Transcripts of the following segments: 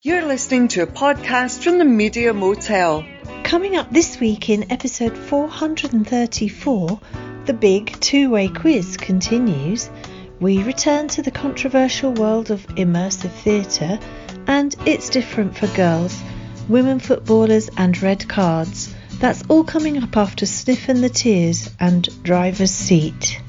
You're listening to a podcast from the Media Motel. Coming up this week in episode 434, the big two way quiz continues. We return to the controversial world of immersive theatre, and it's different for girls, women footballers, and red cards. That's all coming up after Sniff and the Tears and Driver's Seat.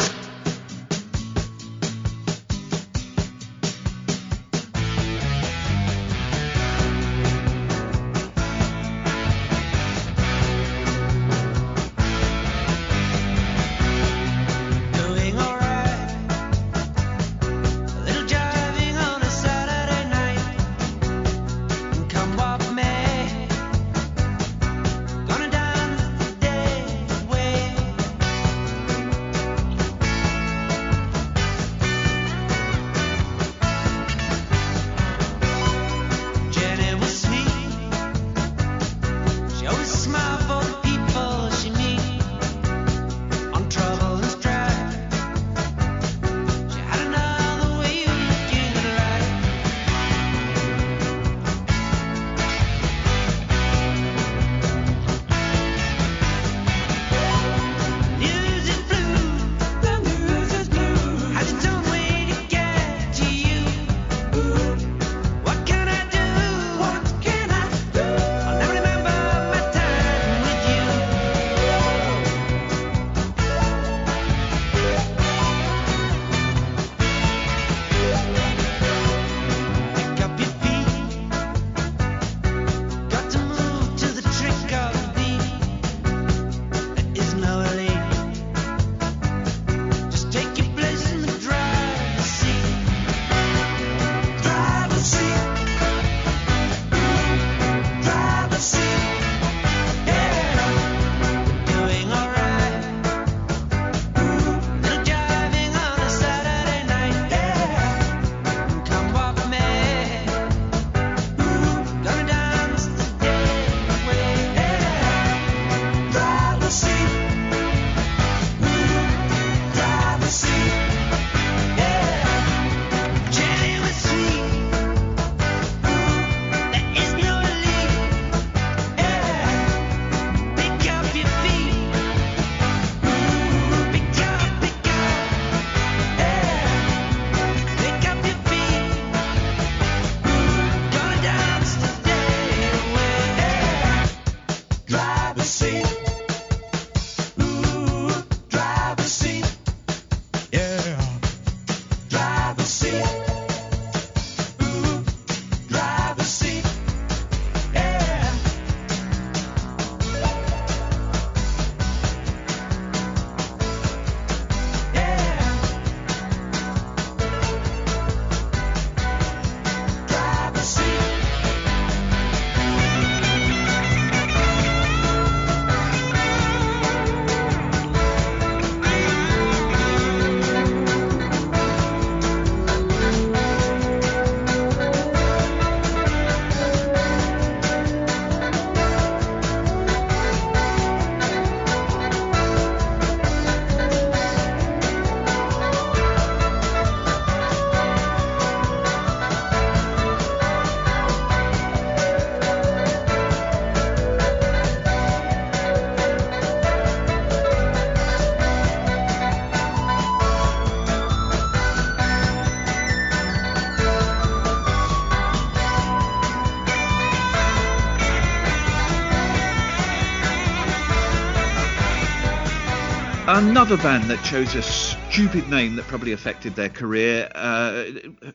Another band that chose a stupid name that probably affected their career. Uh,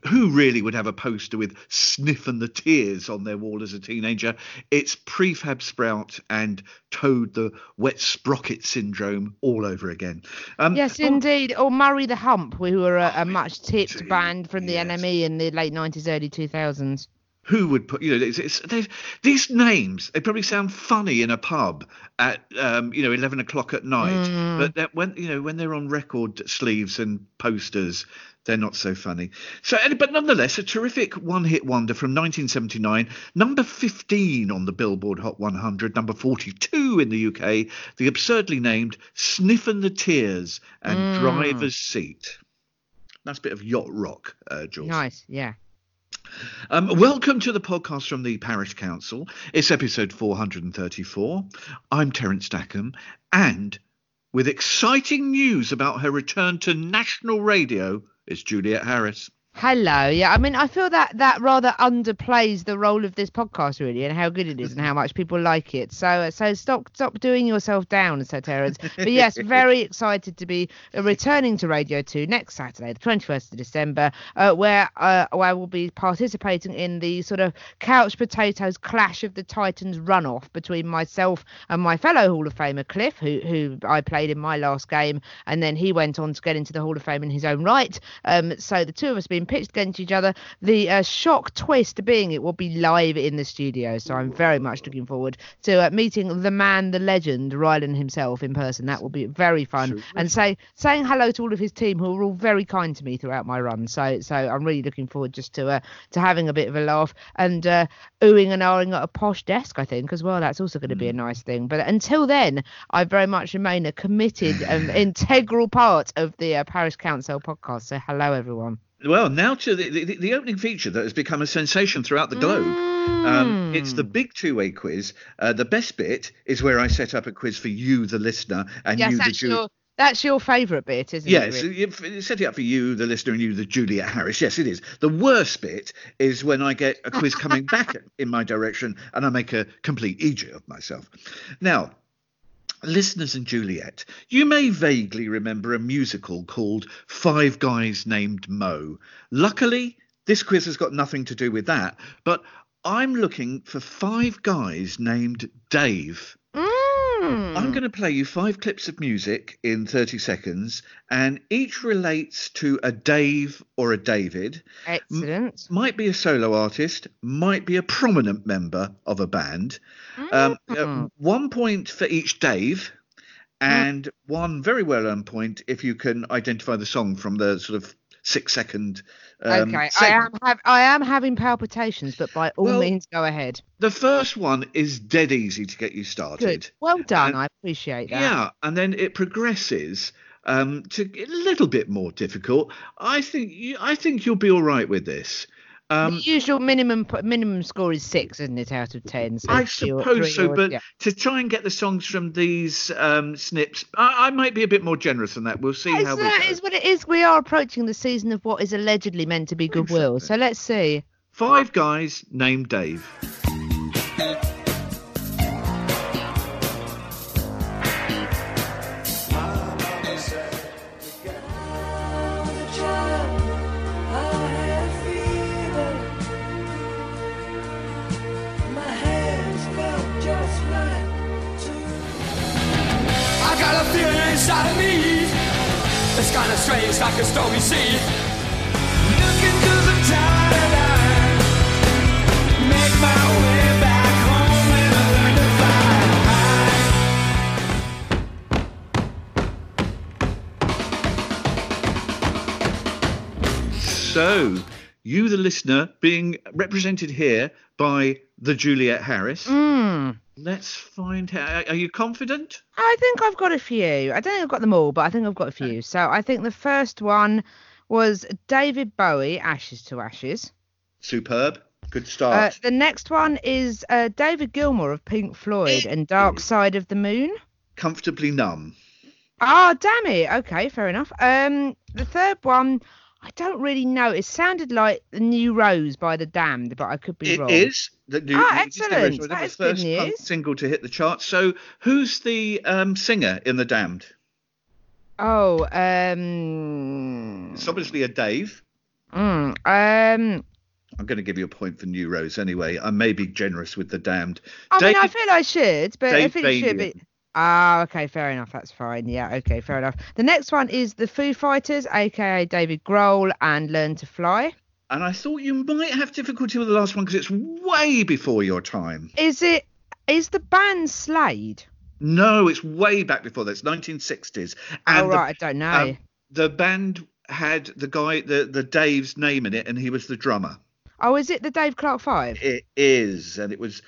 who really would have a poster with Sniff and the Tears on their wall as a teenager? It's Prefab Sprout and Toad the Wet Sprocket Syndrome all over again. Um, Yes, oh, indeed. Or Murry the Hump, who were a, a much tipped band from the yes. NME in the late 90s, early 2000s. Who would put you know it's, it's, these names they probably sound funny in a pub at um, you know 11 o'clock at night Mm. but that when you know when they're on record sleeves and posters they're not so funny so but nonetheless a terrific one-hit wonder from 1979 number 15 on the billboard hot 100 number 42 in the uk the absurdly named sniff and the tears and Mm. driver's seat nice bit of yacht rock uh, Jules. Nice, yeah. Um, welcome to the podcast from the Parish Counsel. It's episode 434. I'm Terence Stackham, and with exciting news about her return to national radio, is Juliet Harris. Hello. Yeah, I mean, I feel that that rather underplays the role of this podcast, really, and how good it is, and how much people like it. So, so stop, stop doing yourself down, Sir Terence. But yes, very excited to be uh, returning to Radio Two next Saturday, the twenty-first of December, uh, where uh, where I will be participating in the sort of couch potatoes clash of the Titans runoff between myself and my fellow Hall of Famer Cliff, who who I played in my last game, and then he went on to get into the Hall of Fame in his own right. Um, so the two of us being pitched against each other. The uh, shock twist being it will be live in the studio. So I'm very much looking forward to uh, meeting the man, the legend, Rylan himself in person. That will be very fun. And say saying hello to all of his team who were all very kind to me throughout my run. So so I'm really looking forward just to uh, to having a bit of a laugh and uh, oohing and ahhing at a posh desk. I think as well. That's also going to be a nice thing. But until then, I very much remain a committed and integral part of the uh, Parish Counsel podcast. So hello everyone. Well, now to the, the, the opening feature that has become a sensation throughout the globe. Um, it's the big two way quiz. Uh, the best bit is where I set up a quiz for you, the listener, and Yes, you, the that's your that's your favourite bit, isn't Yes, it? really? you you set it up for you, the listener, and you, the Juliet Harris. Yes, it is. The worst bit is when I get a quiz coming back in my direction and I make a complete idiot of myself. Now, listeners and Juliet, you may vaguely remember a musical called Five Guys Named Mo. Luckily, this quiz has got nothing to do with that, but I'm looking for five guys named Dave. Mm. I'm going to play you five clips of music in 30 seconds, and each relates to a Dave or a David. Excellent. Might be a solo artist, might be a prominent member of a band. Um, uh, Mm. one point for each Dave, and one very well earned point if you can identify the song from the sort of six second. Um, okay, I am have I am having palpitations, but by all Well, means, go ahead. The first one is dead easy to get you started. Good. Well done. And- I appreciate that. Yeah, and then it progresses um, to a little bit more difficult. I think you, I think you'll be all right with this. Um, the usual minimum minimum score is six, isn't it, out of ten? So I suppose so, or- but yeah. to try and get the songs from these um, snips, I, I might be a bit more generous than that. We'll see how we that go. is what it is. We are approaching the season of what is allegedly meant to be goodwill. so. So let's see. Five guys named Dave. It's kind of strange, like a stormy sea. Look into the timeline. Make my way back home and I learn to fly high. So, you, the listener, being represented here by the Juliet Harris. Mm. Let's find out. Are you confident? I think I've got a few. I don't think I've got them all, but I think I've got a few. So I think the first one was David Bowie, Ashes to Ashes. Superb. Good Uh, start. the next one is uh, David Gilmour of Pink Floyd and Dark Side of the Moon. Comfortably numb. Ah, damn it. Okay, fair enough. Um, the third one, I don't really know. It sounded like the New Rose by the Damned, but I could be It wrong. is. The new, Ah, it excellent. original. That the is good news. single to hit the charts. So, who's the um, singer in The Damned? Oh, um, It's obviously a Dave. mm, um, I'm going to give you a point for New Rose anyway. I may be generous with The Damned. I mean, I feel I should, but I Dave feel it should. Ah, okay, fair enough. That's fine. Yeah, okay, fair enough. The next one is the Foo Fighters, aka David Grohl, and Learn to Fly. And I thought you might have difficulty with the last one because it's way before your time. Is it? Is the band Slade? No, it's way back before that. It's 1960s. And oh the- right, I don't know. um, the band had the guy, the, the Dave's name in it, and he was the drummer. oh, is it the Dave Clark Five? It is, and it was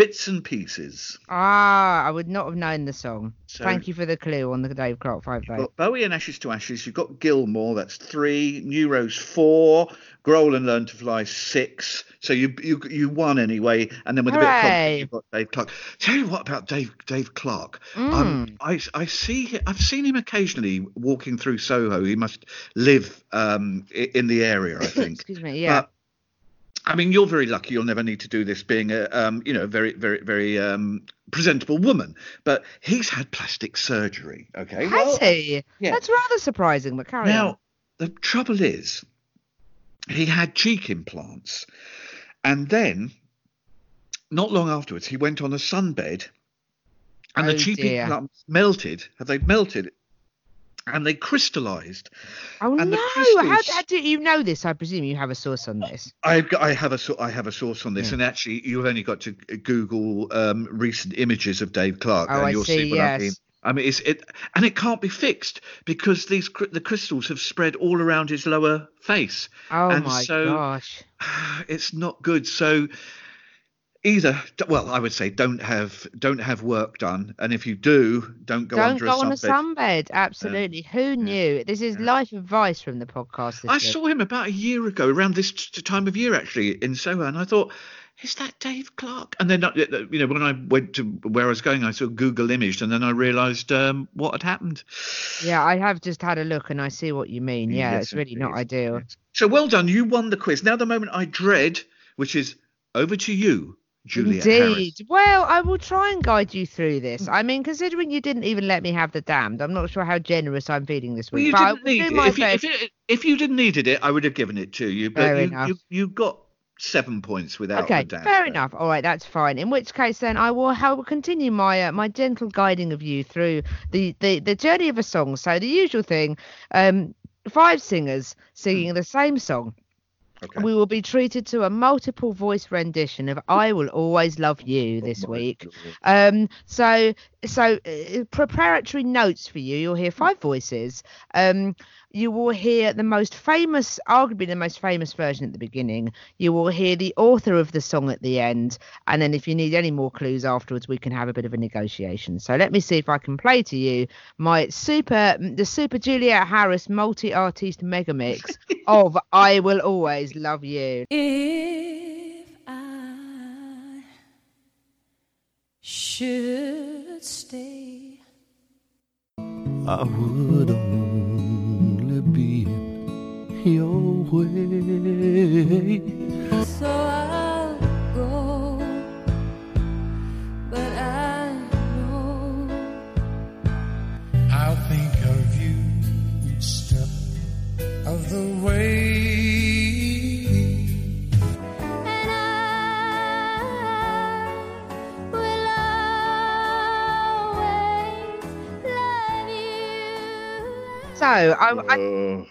Bits and Pieces. Ah, I would not have known the song. So- Thank you for the clue on the Dave Clark Five You've got Bowie and Ashes to Ashes. You've got Gilmour. That's three. New Rose four. Grohl and Learn to Fly six. So you you you won anyway. And then with a bit of Hooray. confidence, you've got Dave Clark. Tell you what about Dave Dave Clark. Um, Mm. I I see I've seen him occasionally walking through Soho. He must live um in the area, I think. Excuse me. Yeah. But, I mean, you're very lucky. You'll never need to do this, being a, um, you know, very, very, very um, presentable woman. But he's had plastic surgery. Okay. Has Well, he? yeah. That's rather surprising, but carry on. Now, the trouble is, he had cheek implants, and then, not long afterwards, he went on a sunbed, and Oh, the cheek dear. implants melted. Have they melted? And they crystallised. Oh and no! How, crystals- how do you know this? I presume you have a source on this. I've got, I have a I have a source on this, Yeah. and actually, you've only got to Google um, recent images of Dave Clark, Oh, and I you'll see, see what I mean. I mean, it's it, and it can't be fixed because these the crystals have spread all around his lower face. Oh And my so- gosh! It's not good. So either, well, I would say don't have don't have work done, and if you do, don't go Don't under go a on a sunbed. Absolutely. Who knew? This is life advice from the podcast. This I week. saw him about a year ago, around this t- time of year actually, in Soho, and I thought, is that Dave Clark? And then, uh, you know, when I went to where I was going, I saw Google imaged, and then I realised um, what had happened. Yeah, I have just had a look and I see what you mean. Yeah, Yes, it's really not ideal. So well done, you won the quiz. Now the moment I dread, which is over to you, Juliet Indeed. Harris. Well, I will try and guide you through this. I mean, considering you didn't even let me have the damned, I'm not sure how generous I'm feeling this Well, week. you didn't need it. my If you, if, you, if you didn't needed it, I would have given it to you. But Fair you, enough. you you got seven points without Okay, the damn. fair enough. All right, that's fine. In which case, then I will, will continue my uh, my gentle guiding of you through the, the the journey of a song. So the usual thing, um, five singers singing the same song. Okay. We will be treated to a multiple voice rendition of "I Will Always Love You" this week. Um, so so uh, preparatory notes for you. You'll hear five voices. Um, you will hear the most famous, arguably the most famous version at the beginning. You will hear the author of the song at the end, and then if you need any more clues afterwards, we can have a bit of a negotiation. So let me see if I can play to you my super, the super Juliet Harris multi-artist mega mix of "I Will Always Love You." If I should stay, I would only be in your way. so I'll go. But I know I'll think of you each step of the way. So I, I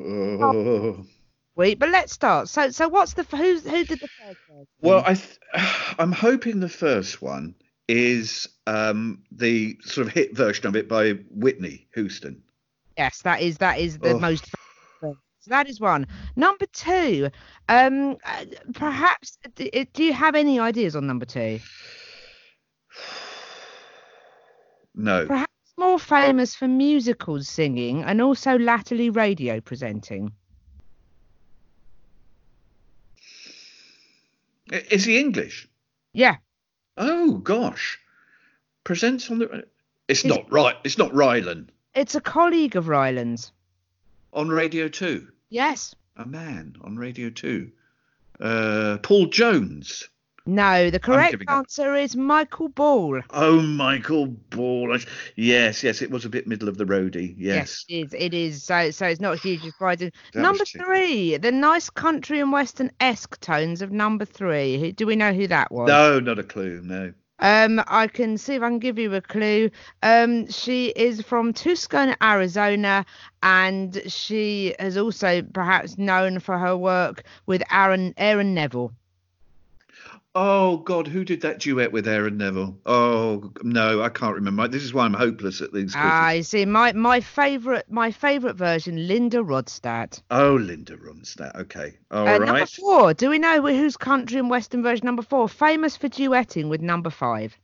Oh, wait, but let's start. So so what's the who's who did the first one? Well, I th- I'm hoping the first one is um, the sort of hit version of it by Whitney Houston. Yes, that is that is the Oh. most. So that is one. Number two, um, uh, perhaps do you have any ideas on number two? No. Perhaps more famous for musicals singing and also latterly radio presenting. Is he English? Yeah, Oh gosh. Presents on the. It's not right. It's not Rylan. it's a colleague of Rylan's. on Radio Two. Yes. A man on Radio Two. Uh, Paul Jones. No, the correct giving up. answer is Michael Ball. Oh, Michael Ball. Yes, yes, it was a bit middle of the roadie. Yes. it is. It is. So, so it's not a huge surprise. number three, the nice country and western esque tones of number three. Do we know who that was? No, not a clue. No. Um, I can see if I can give you a clue. Um, she is from Tucson, Arizona, and she is also perhaps known for her work with Aaron Aaron Neville. Oh God, who did that duet with Aaron Neville? Oh no, I can't remember. This is why I'm hopeless at these. Ah, you see, my my favourite my favourite version, Linda Rodstadt. oh, Linda Ronstadt. Okay, all Uh, right. Number four. Do we know whose country and western version? Number four, famous for duetting with number five.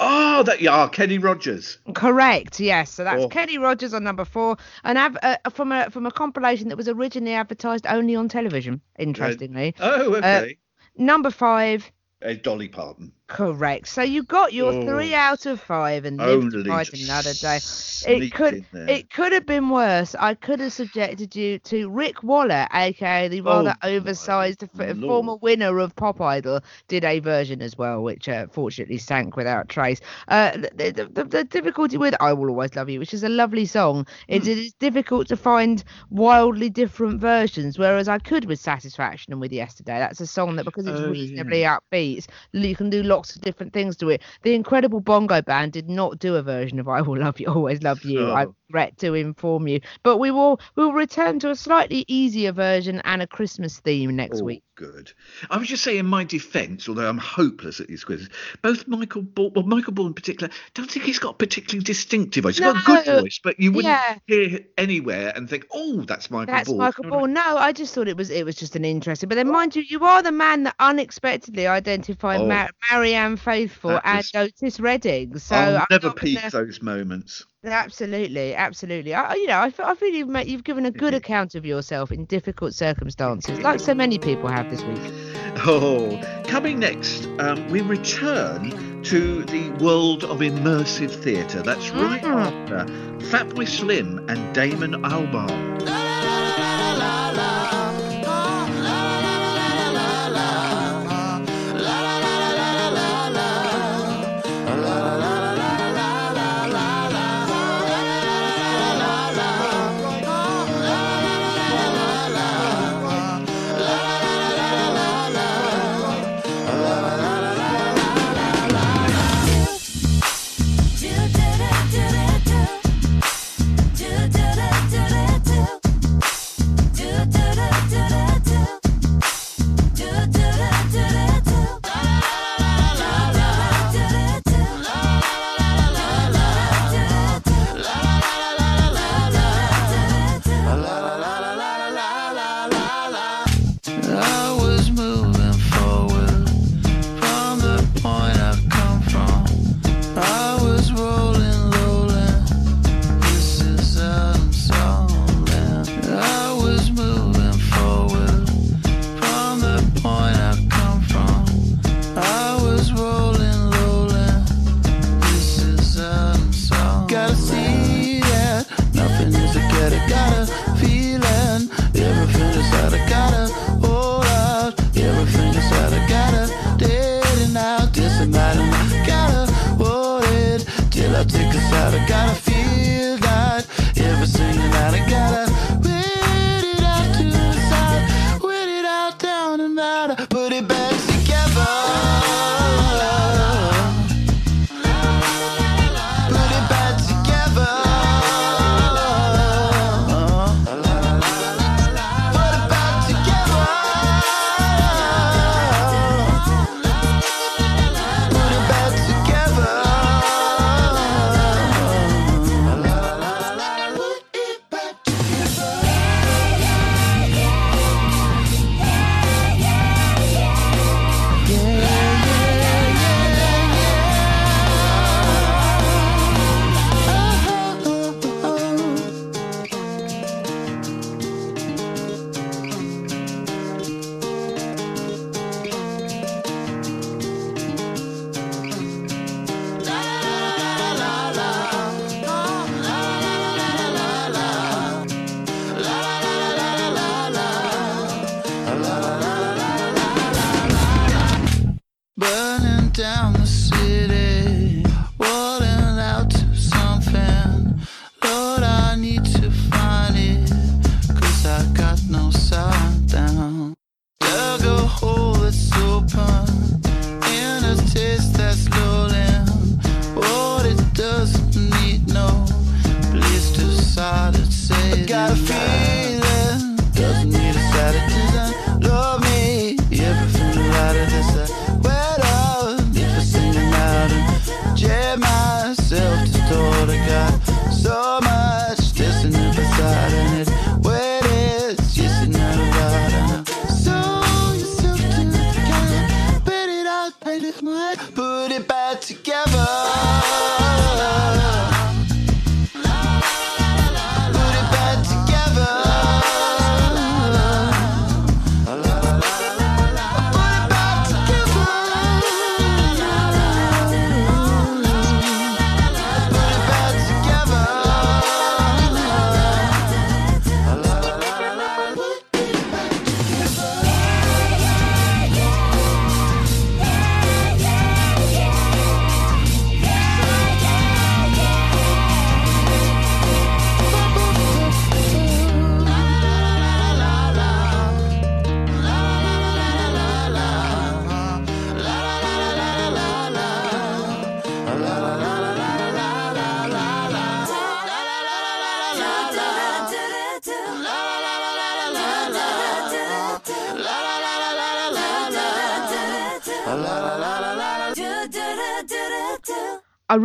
Oh, that yeah, Kenny Rogers. Correct. Yes. So that's Oh. Kenny Rogers on number four, and av- uh, from a from a compilation that was originally advertised only on television. Interestingly, Oh, okay. Number five. Uh, Dolly Parton. Correct. So you got your Oh. three out of five and lived to fight another day. It could it could have been worse. I could have subjected you to Rick Waller, aka the rather Oh, oversized f- former winner of Pop Idol, did a version as well, which uh, fortunately sank without trace. Uh, the, the, the, the difficulty with "I Will Always Love You," which is a lovely song, is it is difficult to find wildly different versions. Whereas I could with "Satisfaction" and with "Yesterday." That's a song that because it's Oh, reasonably upbeat, you can do lots of different things to it. The Incredible Bongo Band did not do a version of "I Will Love You, Always Love You." I. regret to inform you, but we will we will return to a slightly easier version and a Christmas theme next Oh, week. good. I would just say, in my defence, although I'm hopeless at these quizzes, both Michael Ball, well, Michael Ball in particular, don't think he's got a particularly distinctive voice. He's got a good voice, but you wouldn't Yeah. hear anywhere and think, oh, that's Michael That's Ball. Michael You know Ball. No, I just thought it was it was just an interesting. But then, oh. mind you, you are the man that unexpectedly identified Oh. Ma- Marianne Faithfull and was- Otis Redding. So I... will I'm never peak gonna- those moments. Absolutely, absolutely. I, you know, I feel, I feel you've made, you've given a good account of yourself in difficult circumstances, like so many people have this week. Oh, coming next, um, we return to the world of immersive theatre. That's right Mm. after Fatboy Slim and Damon Albarn.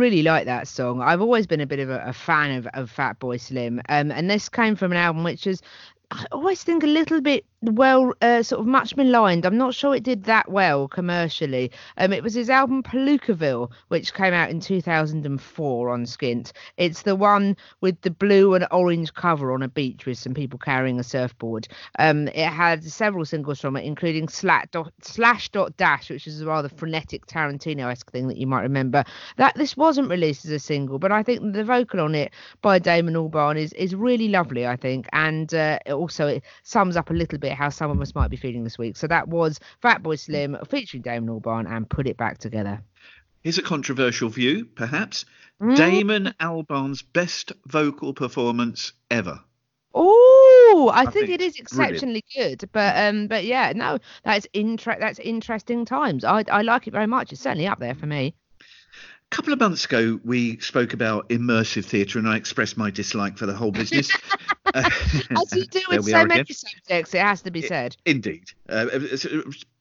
Really like that song. I've always been a bit of a, a fan of, of Fatboy Slim, um, and this came from an album which is, I always think, a little bit well, uh, sort of much maligned. I'm not sure it did that well commercially. Um, it was his album Palookaville, which came out in 2004 on Skint. It's the one with the blue and orange cover on a beach with some people carrying a surfboard. Um, it had several singles from it, including Slash dot, Slash dot Dash, which is a rather frenetic Tarantino-esque thing that you might remember. That this wasn't released as a single, but I think the vocal on it by Damon Albarn is is really lovely. I think, and uh, it also it sums up a little bit how some of us might be feeling this week. So that was Fatboy Slim featuring Damon Albarn and Put It Back Together. Here's a controversial view, perhaps. Mm. Damon Albarn's best vocal performance ever. Oh, I, think, think it is it's brilliant. exceptionally good, but um, but yeah, no, that's inter- that's interesting times. I I like it very much. It's certainly up there for me. A couple of months ago, we spoke about immersive theatre, and I expressed my dislike for the whole business. Uh, As you do with so many again. subjects, it has to be said. Indeed, uh,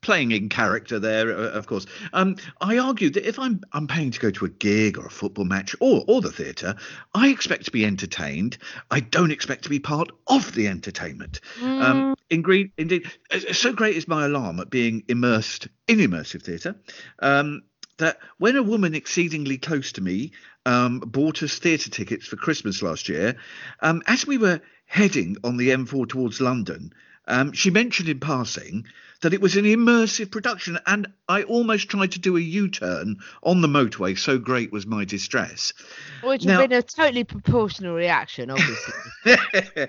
playing in character there, uh, of course. Um, I argue that if I'm I'm paying to go to a gig or a football match or or the theatre, I expect to be entertained. I don't expect to be part of the entertainment. Um, indeed, indeed, uh, so great is my alarm at being immersed in immersive theatre. Um, that when a woman exceedingly close to me um, bought us theatre tickets for Christmas last year, um, as we were heading on the M4 towards London, um, she mentioned in passing that it was an immersive production, and I almost tried to do a U-turn on the motorway. So great was my distress. Which Now- has been a totally proportional reaction, obviously.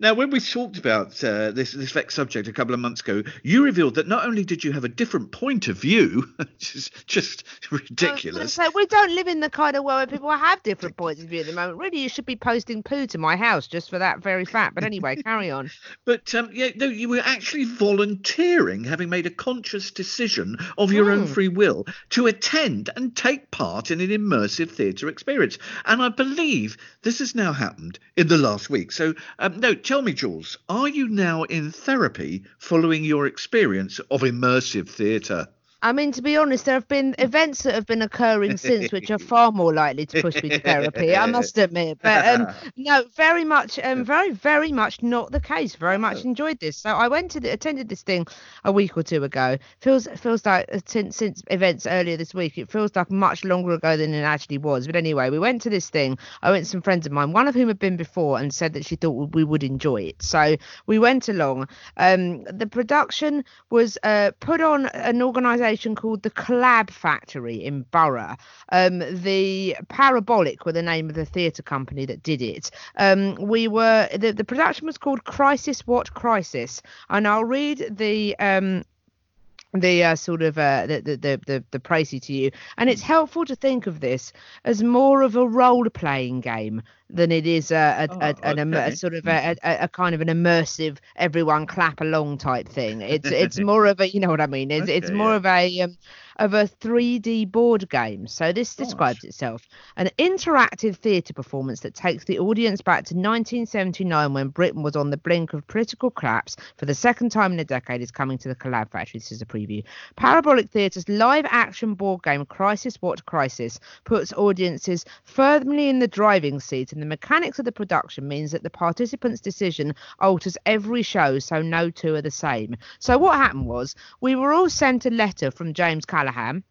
now, when we talked about uh, this this vexed subject a couple of months ago, you revealed that not only did you have a different point of view, which is just ridiculous. So we don't live in the kind of world where people have different points of view at the moment. Really, you should be posting poo to my house just for that very fact. But anyway, carry on. But um, yeah, no, you were actually volunteering, having made a conscious decision of your own Hmm. free will to attend and take part in an immersive theatre experience. And I believe this has now happened in the last week. So, um, no, tell me, Jules, are you now in therapy following your experience of immersive theatre? I mean, to be honest, there have been events that have been occurring since which are far more likely to push me to therapy. I must admit, but um, no, very much, um, very, very much not the case. Very much enjoyed this. So I went to the, attended this thing a week or two ago. Feels feels like uh, since since events earlier this week, it feels like much longer ago than it actually was. But anyway, we went to this thing. I went with some friends of mine, one of whom had been before, and said that she thought we would enjoy it. So we went along. Um, the production was uh, put on an organisation called the Collab Factory in Borough. Um, the Parabolic were the name of the theatre company that did it. Um, we were the, the production was called Crisis What Crisis, and I'll read the um, the uh, sort of uh, the, the the the précis to you, and it's helpful to think of this as more of a role playing game than it is a, a, a, Oh, an okay. a sort of a, a, a kind of an immersive everyone clap along type thing. It's it's more of a you know what I mean. It's it's more yeah. of a um, of a 3D board game. So this describes itself an interactive theatre performance that takes the audience back to 1979 when Britain was on the brink of political collapse for the second time in a decade is coming to the Collab Factory. This is a preview. Parabolic Theatre's live action board game Crisis What Crisis puts audiences firmly in the driving seat and the mechanics of the production means that the participants' decision alters every show so no two are the same. So what happened was we were all sent a letter from James Callaghan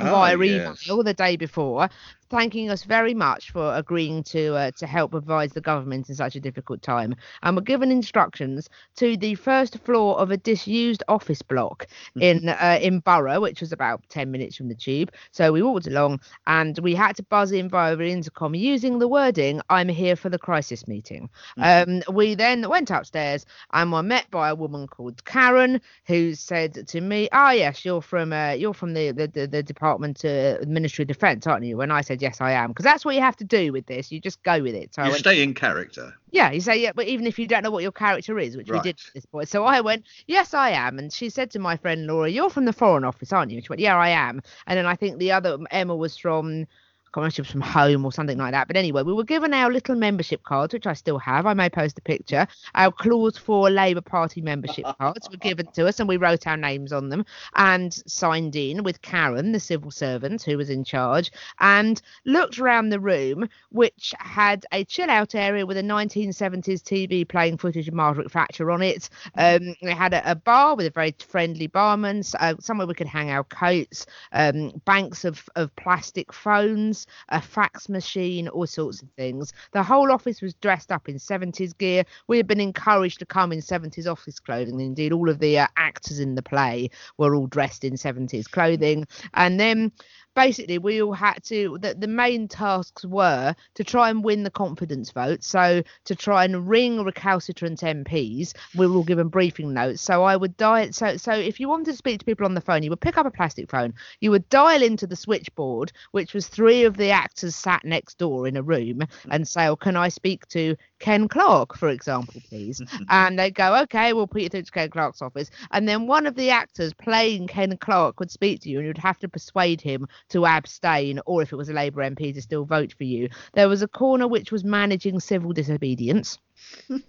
Oh, via yes. email the day before, thanking us very much for agreeing to uh, to help advise the government in such a difficult time. And we were given instructions to the first floor of a disused office block in uh, in Borough, which was about ten minutes from the tube. So we walked along, and we had to buzz in via the intercom using the wording "I'm here for the crisis meeting." Um, we then went upstairs and were met by a woman called Karen, who said to me, "Ah, yes, you're from uh, you're from the the, the, the Department uh, Ministry of Defence, aren't you?" And I said, "Yes, I am," because that's what you have to do with this. You just go with it. So I You went, stay in character. yeah, you say yeah, but even if you don't know what your character is, which we did at this point. So I went, yes, I am, and she said to my friend Laura, "You're from the Foreign Office, aren't you?" And she went, "Yeah, I am." And then I think the other Emma was from. I can't remember was from home or something like that. But anyway, we were given our little membership cards, which I still have. I may post a picture. Our clause for Labour Party membership cards were given to us, and we wrote our names on them and signed in with Karen, the civil servant who was in charge, and looked around the room, which had a chill out area with a 1970s TV playing footage of Margaret Thatcher on it. Um, it had a, a bar with a very friendly barman, uh, somewhere we could hang our coats, um, banks of, of plastic phones, a fax machine, all sorts of things. The whole office was dressed up in 70s gear. We had been encouraged to come in 70s office clothing. Indeed, all of the uh, actors in the play were all dressed in 70s clothing. And then basically we all had to the, the main tasks were to try and win the confidence vote. So to try and ring recalcitrant mps we were all given briefing notes. So i would dial so so if you wanted to speak to people on the phone you would pick up a plastic phone. You would dial into the switchboard which was three of the actors sat next door in a room mm. and say oh can i speak to Ken Clarke for example please. And they go okay we'll put you through to Ken Clarke's office. And then one of the actors playing Ken Clarke would speak to you and you'd have to persuade him to abstain or if it was a labour mp to still vote for you. There was a corner which was managing civil disobedience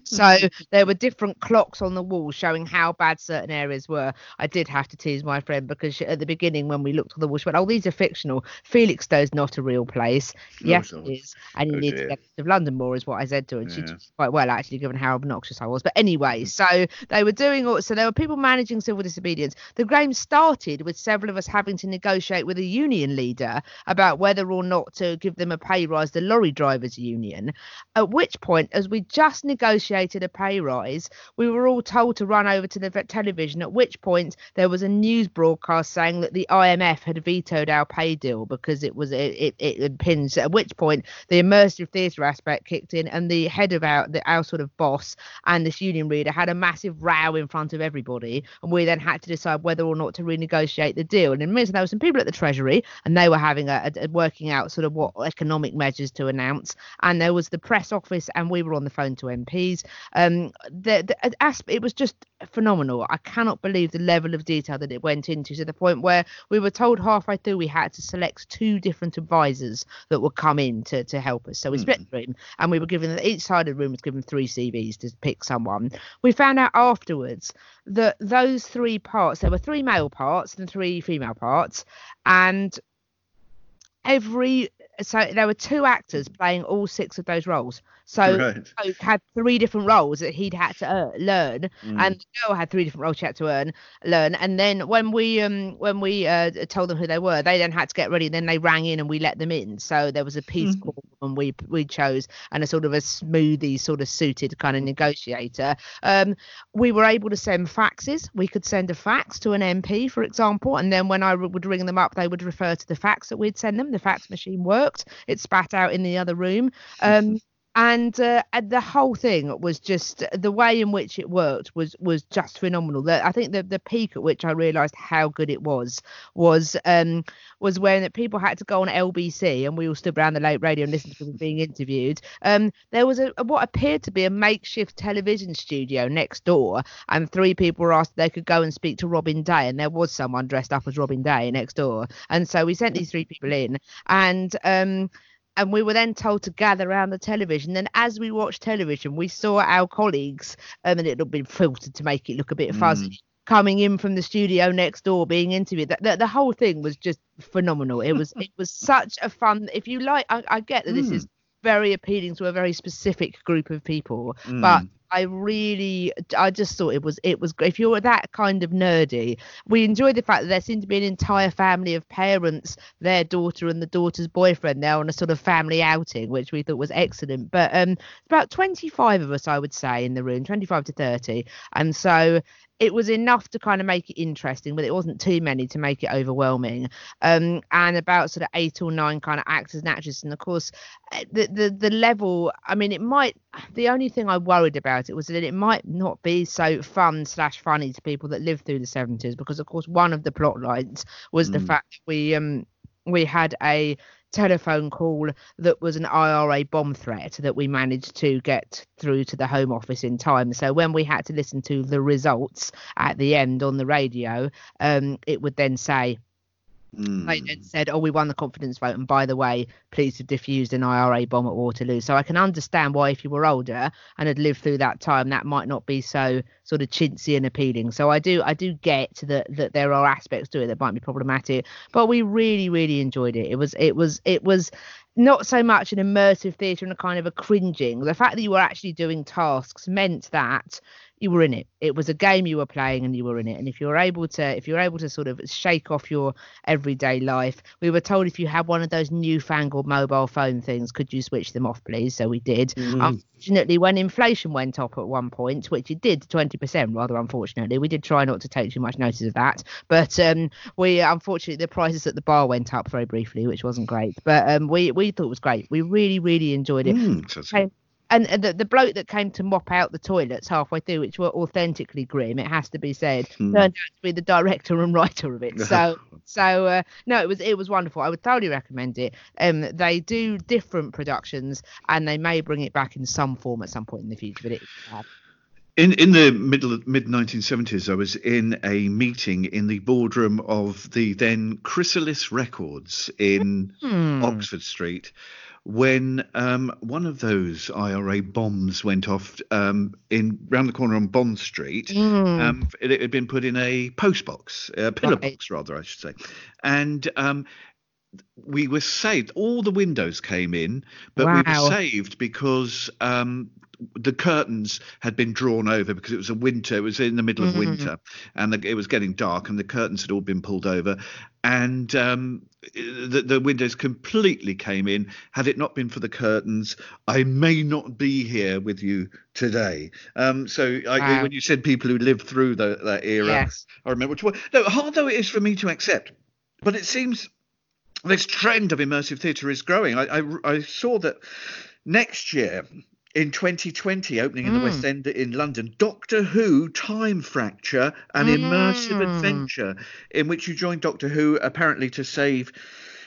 so there were different clocks on the wall showing how bad certain areas were. I did have to tease my friend because she, at the beginning when we looked on the wall, she went, "Oh, these are fictional. Felixstowe's not a real place." Oh, yes, God. it is, and you Oh, need dear. to get to London more, is what I said to her, and she Yeah. took it quite well actually, given how obnoxious I was. But anyway, mm. so they were doing all. So there were people managing civil disobedience. The game started with several of us having to negotiate with a union leader about whether or not to give them a pay rise, the lorry drivers union. At which point, as we just negotiated a pay rise, we were all told to run over to the television. At which point, there was a news broadcast saying that the IMF had vetoed our pay deal because it was it it, it impinged. At which point, the immersive theatre aspect kicked in, and the head of our the, our sort of boss and this union leader had a massive row in front of everybody, and we then had to decide whether or not to renegotiate the deal. And in the there were some people at the Treasury, and they were having a, a, a working out sort of what economic measures to announce, and there was the press office, and we were on the phone to MPs. Um, the, the asp- it was just phenomenal. I cannot believe the level of detail that it went into to the point where we were told halfway through we had to select two different advisors that would come in to, to help us. So we split the room and we were given each side of the room was given three CVs to pick someone. We found out afterwards that those three parts, there were three male parts and three female parts, and every so there were two actors playing all six of those roles. So Right. Coke had three different roles that he'd had to uh, learn, and the girl had three different roles she had to earn, learn. And then when we um when we uh, told them who they were, they then had to get ready. Then they rang in and we let them in. So there was a peace corps and we we chose and a sort of a smoothie sort of suited kind of negotiator. Um, we were able to send faxes. We could send a fax to an MP, for example, and then when I would ring them up, they would refer to the fax that we'd send them. The fax machine worked. It spat out in the other room. Um, and, uh, and the whole thing was just the way in which it worked was was just phenomenal. The, I think the the peak at which I realised how good it was was um was when people had to go on LBC and we all stood around the late radio and listened to them being interviewed. Um, there was a what appeared to be a makeshift television studio next door, and three people were asked if they could go and speak to Robin Day, and there was someone dressed up as Robin Day next door, and so we sent these three people in, and um and we were then told to gather around the television. Then, as we watched television, we saw our colleagues, um, and it had been filtered to make it look a bit mm. fuzzy, coming in from the studio next door, being interviewed. The, the, the whole thing was just phenomenal. It was it was such a fun. If you like, I, I get that this is mm. very appealing to a very specific group of people, mm. but I really, I just thought it was, it was great. If you're that kind of nerdy, we enjoyed the fact that there seemed to be an entire family of parents, their daughter and the daughter's boyfriend there on a sort of family outing, which we thought was excellent. But um, about 25 of us, I would say, in the room, 25 to 30. And so it was enough to kind of make it interesting, but it wasn't too many to make it overwhelming. Um, and about sort of eight or nine kind of actors and actresses, and of course, eh, the the the level. I mean, it might. The only thing I worried about it was that it might not be so fun slash funny to people that lived through the seventies, because of course one of the plot lines was the Mm. fact that we um we had a telephone call that was an IRA bomb threat that we managed to get through to the Home Office in time. So when we had to listen to the results at the end on the radio, um, it would then say, Mm. they then said, "Oh, we won the confidence vote, and by the way, please have diffused an IRA bomb at Waterloo." So I can understand why, if you were older and had lived through that time, that might not be so sort of chintzy and appealing. So I do, I do get that that there are aspects to it that might be problematic, but we really, really enjoyed it. It was, it was, it was not so much an immersive theatre and a kind of a cringing. The fact that you were actually doing tasks meant that you were in it. It was a game you were playing and you were in it. And if you were able to, if you were able to sort of shake off your everyday life, we were told if you had one of those newfangled mobile phone things, could you switch them off, please? So we did. Unfortunately, when inflation went up at one point, which it did 20%, rather unfortunately, we did try not to take too much notice of that. But um, we, unfortunately, the prices at the bar went up very briefly, which wasn't great. But um, we, we thought it was great. We really, really enjoyed it Mm, so- so- came- and, the, the bloke that came to mop out the toilets halfway through, which were authentically grim, it has to be said, Hmm. turned out to be the director and writer of it. So, so uh, no, it was it was wonderful. I would thoroughly recommend it. Um, they do different productions, and they may bring it back in some form at some point in the future. But it, uh, In in the middle mid 1970s, I was in a meeting in the boardroom of the then Chrysalis Records in Hmm. Oxford Street when um, one of those IRA bombs went off um, in round the corner on Bond Street. Hmm. Um, it, it had been put in a post box, a pillar Right. box rather, I should say, and. Um, we were saved. All the windows came in, but we were saved because um, the curtains had been drawn over because it was a winter. It was in the middle of Mm. winter, and the, it was getting dark, and the curtains had all been pulled over, and um, the, the windows completely came in. Had it not been for the curtains, I may not be here with you today. Um, so I, Wow. when you said people who lived through the, that era, Yes. I remember. Which, no, hard though it is for me to accept, but it seems this trend of immersive theatre is growing. I, I, I saw that next year in 2020, opening in the West End in London, Doctor Who Time Fracture, an immersive Mm. adventure in which you join Doctor Who apparently to save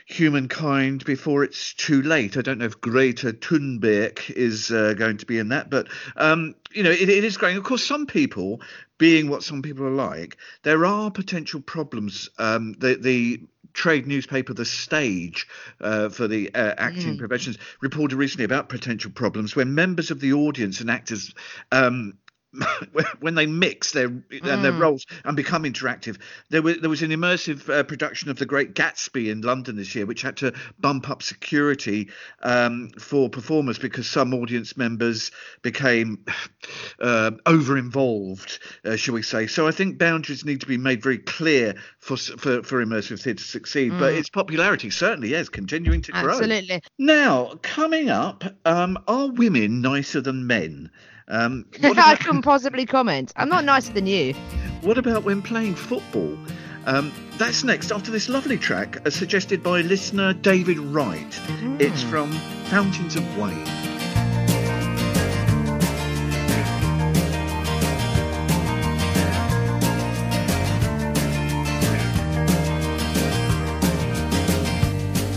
humankind before it's too late. I don't know if Greta Thunberg is uh, going to be in that, but um, you know, it, it is growing. Of course, some people, being what some people are like, there are potential problems. Um, the the trade newspaper The Stage uh, for the uh, acting professions reported recently about potential problems when members of the audience and actors. Um, when they mix their and their roles and become interactive, there was there was an immersive uh, production of The Great Gatsby in London this year, which had to bump up security um, for performers because some audience members became uh, over involved, uh, shall we say? So I think boundaries need to be made very clear for for, for immersive theatre to succeed. But its popularity certainly is continuing to grow. absolutely. Now, coming up, um, are women nicer than men? Um, what, I about, couldn't possibly comment. I'm not nicer than you. what about when playing football? Um, that's next after this lovely track uh, suggested by listener David Wright. It's from Fountains of Wayne.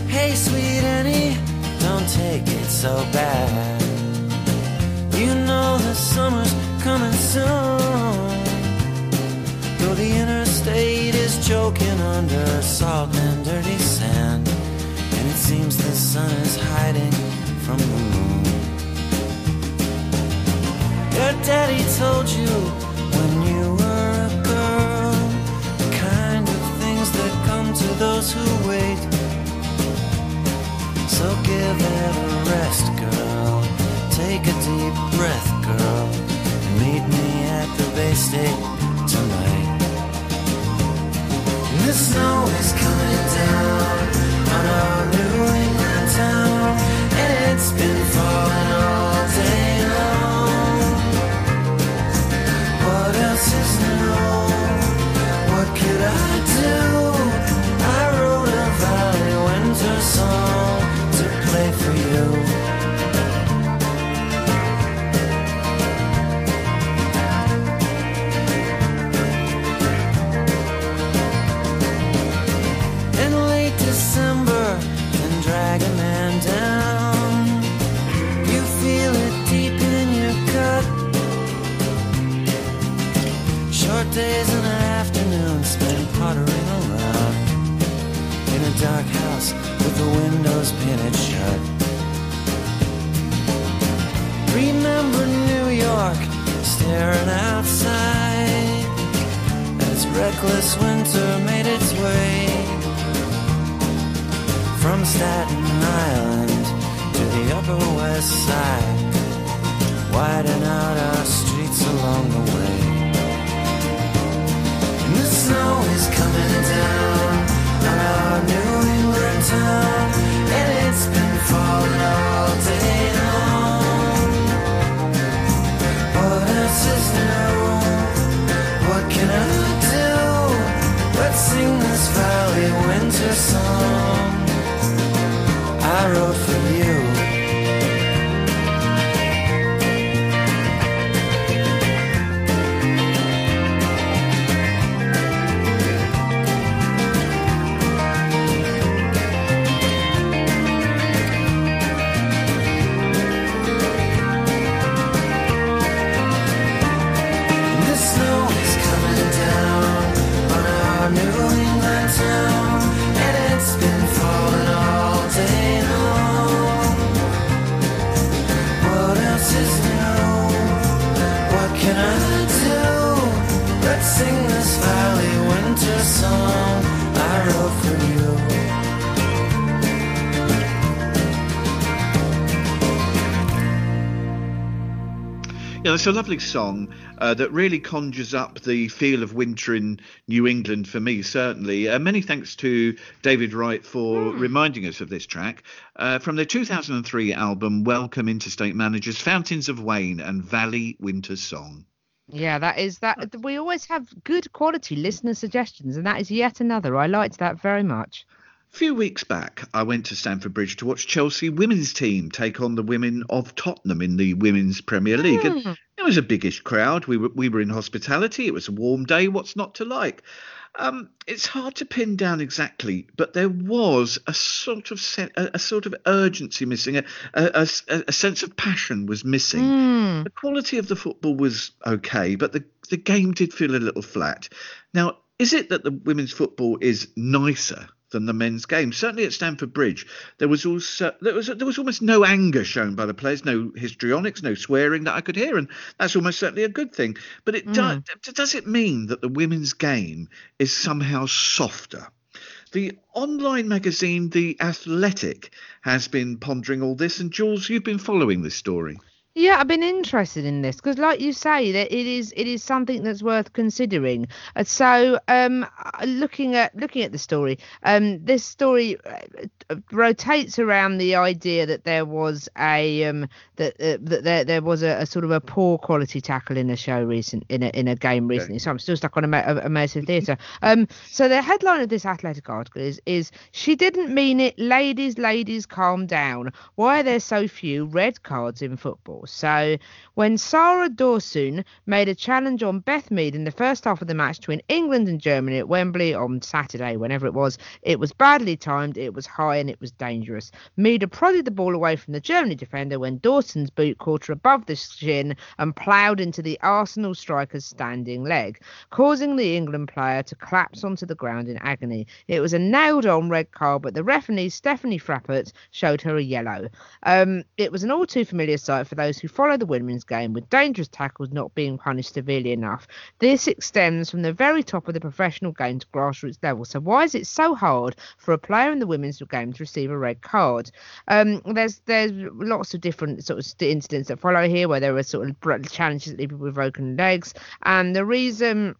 Hey, sweet Annie, don't take it so coming soon. Though the interstate is choking under salt and dirty sand, and it seems the sun is hiding from the moon. Your daddy told you when you were a girl the kind of things that come to those who wait. So give it a rest, girl. Take a deep breath, girl. Meet me at the Bay State tonight. And the snow is coming reckless winter made its way from Staten Island to the Upper West Side, widen out our streets along the way. And the snow is coming down on our New England town, and it's been falling all day long. What else is new? Valley winter song. I wrote for it's a lovely song uh, that really conjures up the feel of winter in New England for me, certainly. Uh, many thanks to David Wright for reminding us of this track. Uh, from their 2003 album, Welcome Interstate Managers, Fountains of Wayne and Valley Winter Song. Yeah, that is that. We always have good quality listener suggestions, and that is yet another. I liked that very much. A few weeks back, I went to Stamford Bridge to watch Chelsea women's team take on the women of Tottenham in the Women's Premier League. And it was a biggish crowd. We were, we were in hospitality. It was a warm day. What's not to like? Um, it's hard to pin down exactly, but there was a sort of a, a sort of urgency missing. A, a, a, sense of passion was missing. Hmm. The quality of the football was okay, but the the game did feel a little flat. Now, is it that the women's football is nicer than the men's game? Certainly at Stamford Bridge, there was also there was there was almost no anger shown by the players, no histrionics, no swearing that I could hear, and that's almost certainly a good thing. But it hmm. does does it mean that the women's game is somehow softer? The online magazine The Athletic has been pondering all this, and Jules, you've been following this story. Yeah, I've been interested in this because, like you say, that it is it is something that's worth considering. Uh, so, um, uh, looking at looking at the story, um, this story uh, rotates around the idea that there was a um that uh, that there there was a, a sort of a poor quality tackle in a show recent in a in a game recently. So I'm still stuck on a, a, immersive theatre. Um, so the headline of this athletic article is is she didn't mean it, ladies, ladies, calm down. Why are there so few red cards in football? So when Sara Doorsoun made a challenge on Beth Mead in the first half of the match between England and Germany at Wembley on Saturday, whenever it was, it was badly timed, it was high, and it was dangerous. Mead had prodded the ball away from the Germany defender when Doorsoun's boot caught her above the shin and ploughed into the Arsenal striker's standing leg, causing the England player to collapse onto the ground in agony. It was a nailed on red card, but the referee, Stephanie Frappart, showed her a yellow. Um, it was an all too familiar sight for those players who follow the women's game with dangerous tackles not being punished severely enough. This extends from the very top of the professional game to grassroots level. So why is it so hard for a player in the women's game to receive a red card? Um, there's there's lots of different sort of incidents that follow here where there are sort of challenges that people with broken legs, and the reason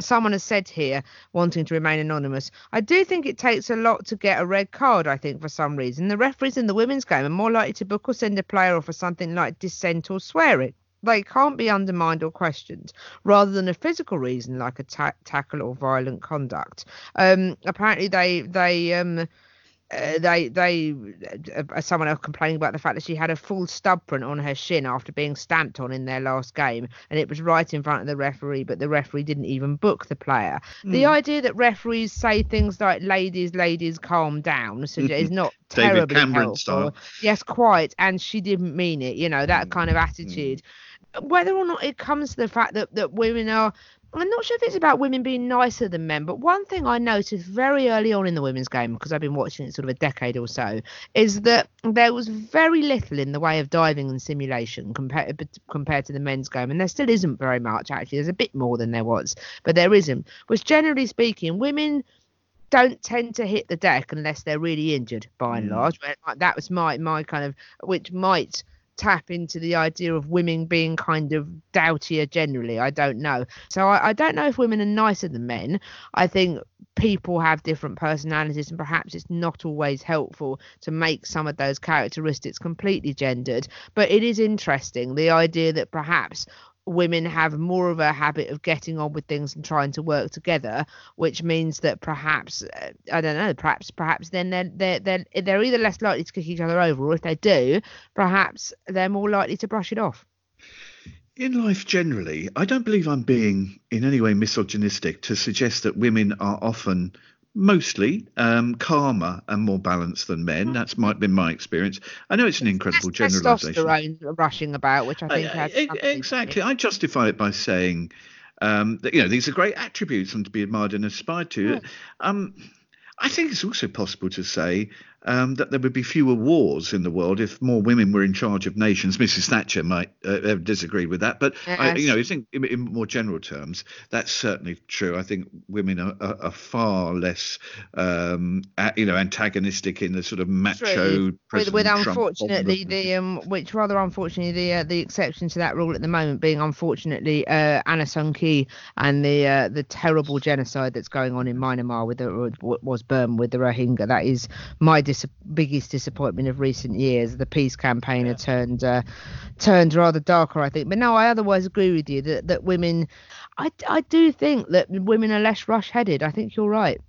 someone has said here wanting to remain anonymous. I do think it takes a lot to get a red card i think for some reason. The referees in the women's game are more likely to book or send a player off for something like dissent or swearing. They can't be undermined or questioned rather than a physical reason like a ta- tackle or violent conduct. Um apparently they they um uh, they they uh, someone else complaining about the fact that she had a full stub print on her shin after being stamped on in their last game and it was right in front of the referee but the referee didn't even book the player. The idea that referees say things like ladies ladies calm down so is not David terribly Cameron helpful. Style. yes quite and she didn't mean it you know that kind of attitude. Whether or not it comes to the fact that, that women are I'm not sure if it's about women being nicer than men, but one thing I noticed very early on in the women's game, because I've been watching it sort of a decade or so, is that there was very little in the way of diving and simulation compared compared to the men's game, and there still isn't very much. Actually, there's a bit more than there was, but there isn't. Which generally speaking, women don't tend to hit the deck unless they're really injured, by and mm. large. That was my my kind of, which might tap into the idea of women being kind of doubtier generally. I don't know. So I, I don't know if women are nicer than men. I think people have different personalities and perhaps it's not always helpful to make some of those characteristics completely gendered. But it is interesting the idea that perhaps women have more of a habit of getting on with things and trying to work together, which means that perhaps uh, I don't know, perhaps perhaps then they're they're they're, they're either less likely to kick each other over, or if they do, perhaps they're more likely to brush it off. In life generally, I don't believe I'm being in any way misogynistic to suggest that women are often mostly um, calmer and more balanced than men. That's might been my experience. I know it's an incredible Less generalization. testosterone rushing about, which I think Uh, has something to do exactly. I justify it by saying um, that you know these are great attributes and to be admired and aspired to. Um, I think it's also possible to say um, that there would be fewer wars in the world if more women were in charge of nations. Mrs. Thatcher might uh, have disagreed with that, but I, you know, I think in, in more general terms, that's certainly true. I think women are, are, are far less, um, you know, antagonistic in the sort of macho. With, with unfortunately of- the um which rather unfortunately the uh, the exception to that rule at the moment being unfortunately uh Anna Ki and the uh, the terrible genocide that's going on in Myanmar with the was Burma with the Rohingya that is my dis- biggest disappointment of recent years. The peace campaigner turned uh, turned rather darker I think. But no I otherwise agree with you that that women I, I do think that women are less rush headed I think you're right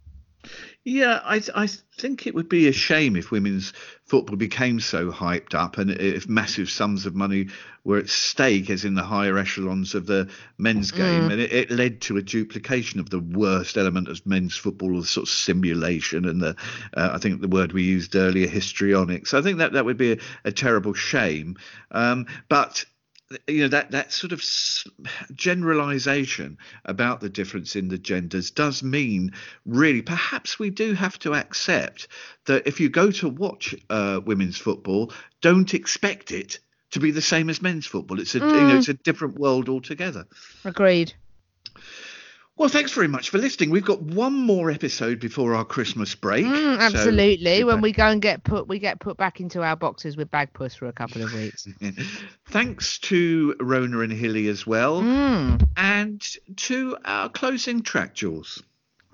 Yeah, I I think it would be a shame if women's football became so hyped up and if massive sums of money were at stake, as in the higher echelons of the men's game, and it, it led to a duplication of the worst element of men's football, the sort of simulation and the uh, I think the word we used earlier, histrionics. I think that that would be a, a terrible shame. Um, but you know that that sort of generalization about the difference in the genders does mean really perhaps we do have to accept that if you go to watch uh, women's football don't expect it to be the same as men's football. It's a you know it's a different world altogether. Agreed well thanks very much for listening we've got one more episode before our christmas break Mm, so absolutely. when keep we go and get put, we get put back into our boxes with Bagpuss for a couple of weeks. Thanks to Rona and Hilly as well, Mm, and to our closing track, Jules.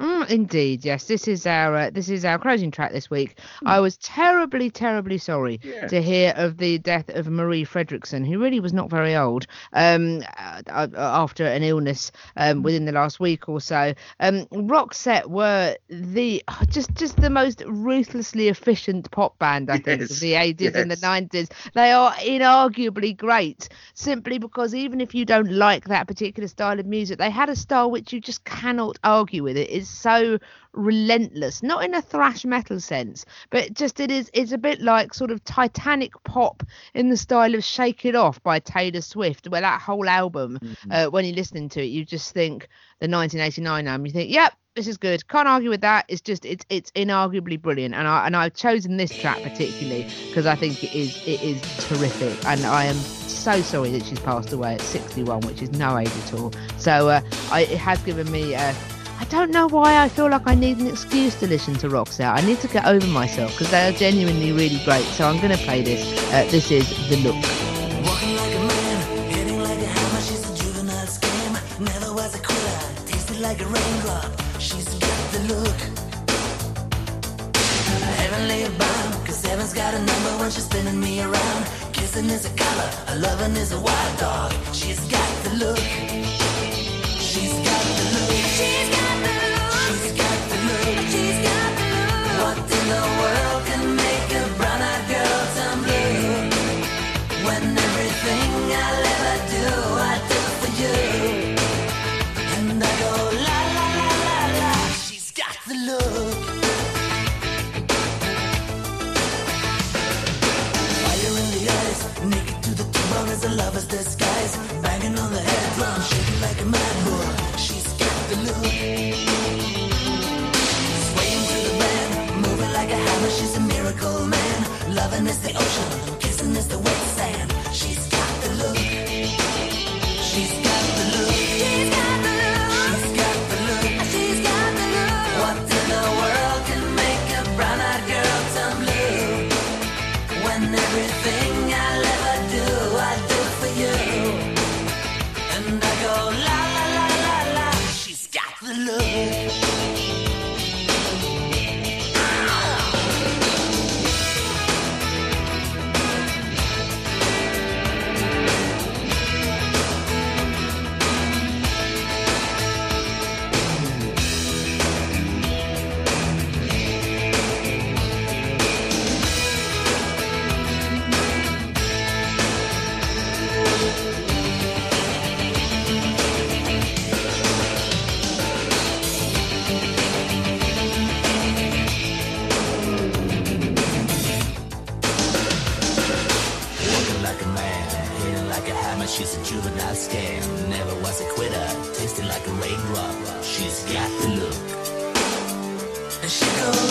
Mm, indeed, yes. This is our uh, this is our closing track this week. I was terribly, terribly sorry Yeah. to hear of the death of Marie Fredriksson, who really was not very old, um, uh, uh, after an illness um, within the last week or so. Um, Roxette were the just just the most ruthlessly efficient pop band I think Yes, of the 80s and the 90s. They are inarguably great simply because even if you don't like that particular style of music, they had a style which you just cannot argue with. It is so relentless, not in a thrash metal sense, but just it is it's a bit like sort of Titanic pop in the style of Shake It Off by Taylor Swift, where that whole album, uh, when you're listening to it, you just think the 1989 album, you think, yep. This is good. Can't argue with that. It's just it's it's inarguably brilliant, and I and I've chosen this track particularly because I think it is it is terrific, and I am so sorry that she's passed away at 61, which is no age at all. So uh, I, it has given me. Uh, I don't know why I feel like I need an excuse to listen to Out. I need to get over myself because they are genuinely really great. So I'm going to play this. Uh, this is The Look. Like a raindrop. She's got the look. Heavenly cause heaven's got a number when she's spinning me around. Kissing is a color, loving is a wild dog. She's got the look. She's got the look. She's got What in the world can make she goes.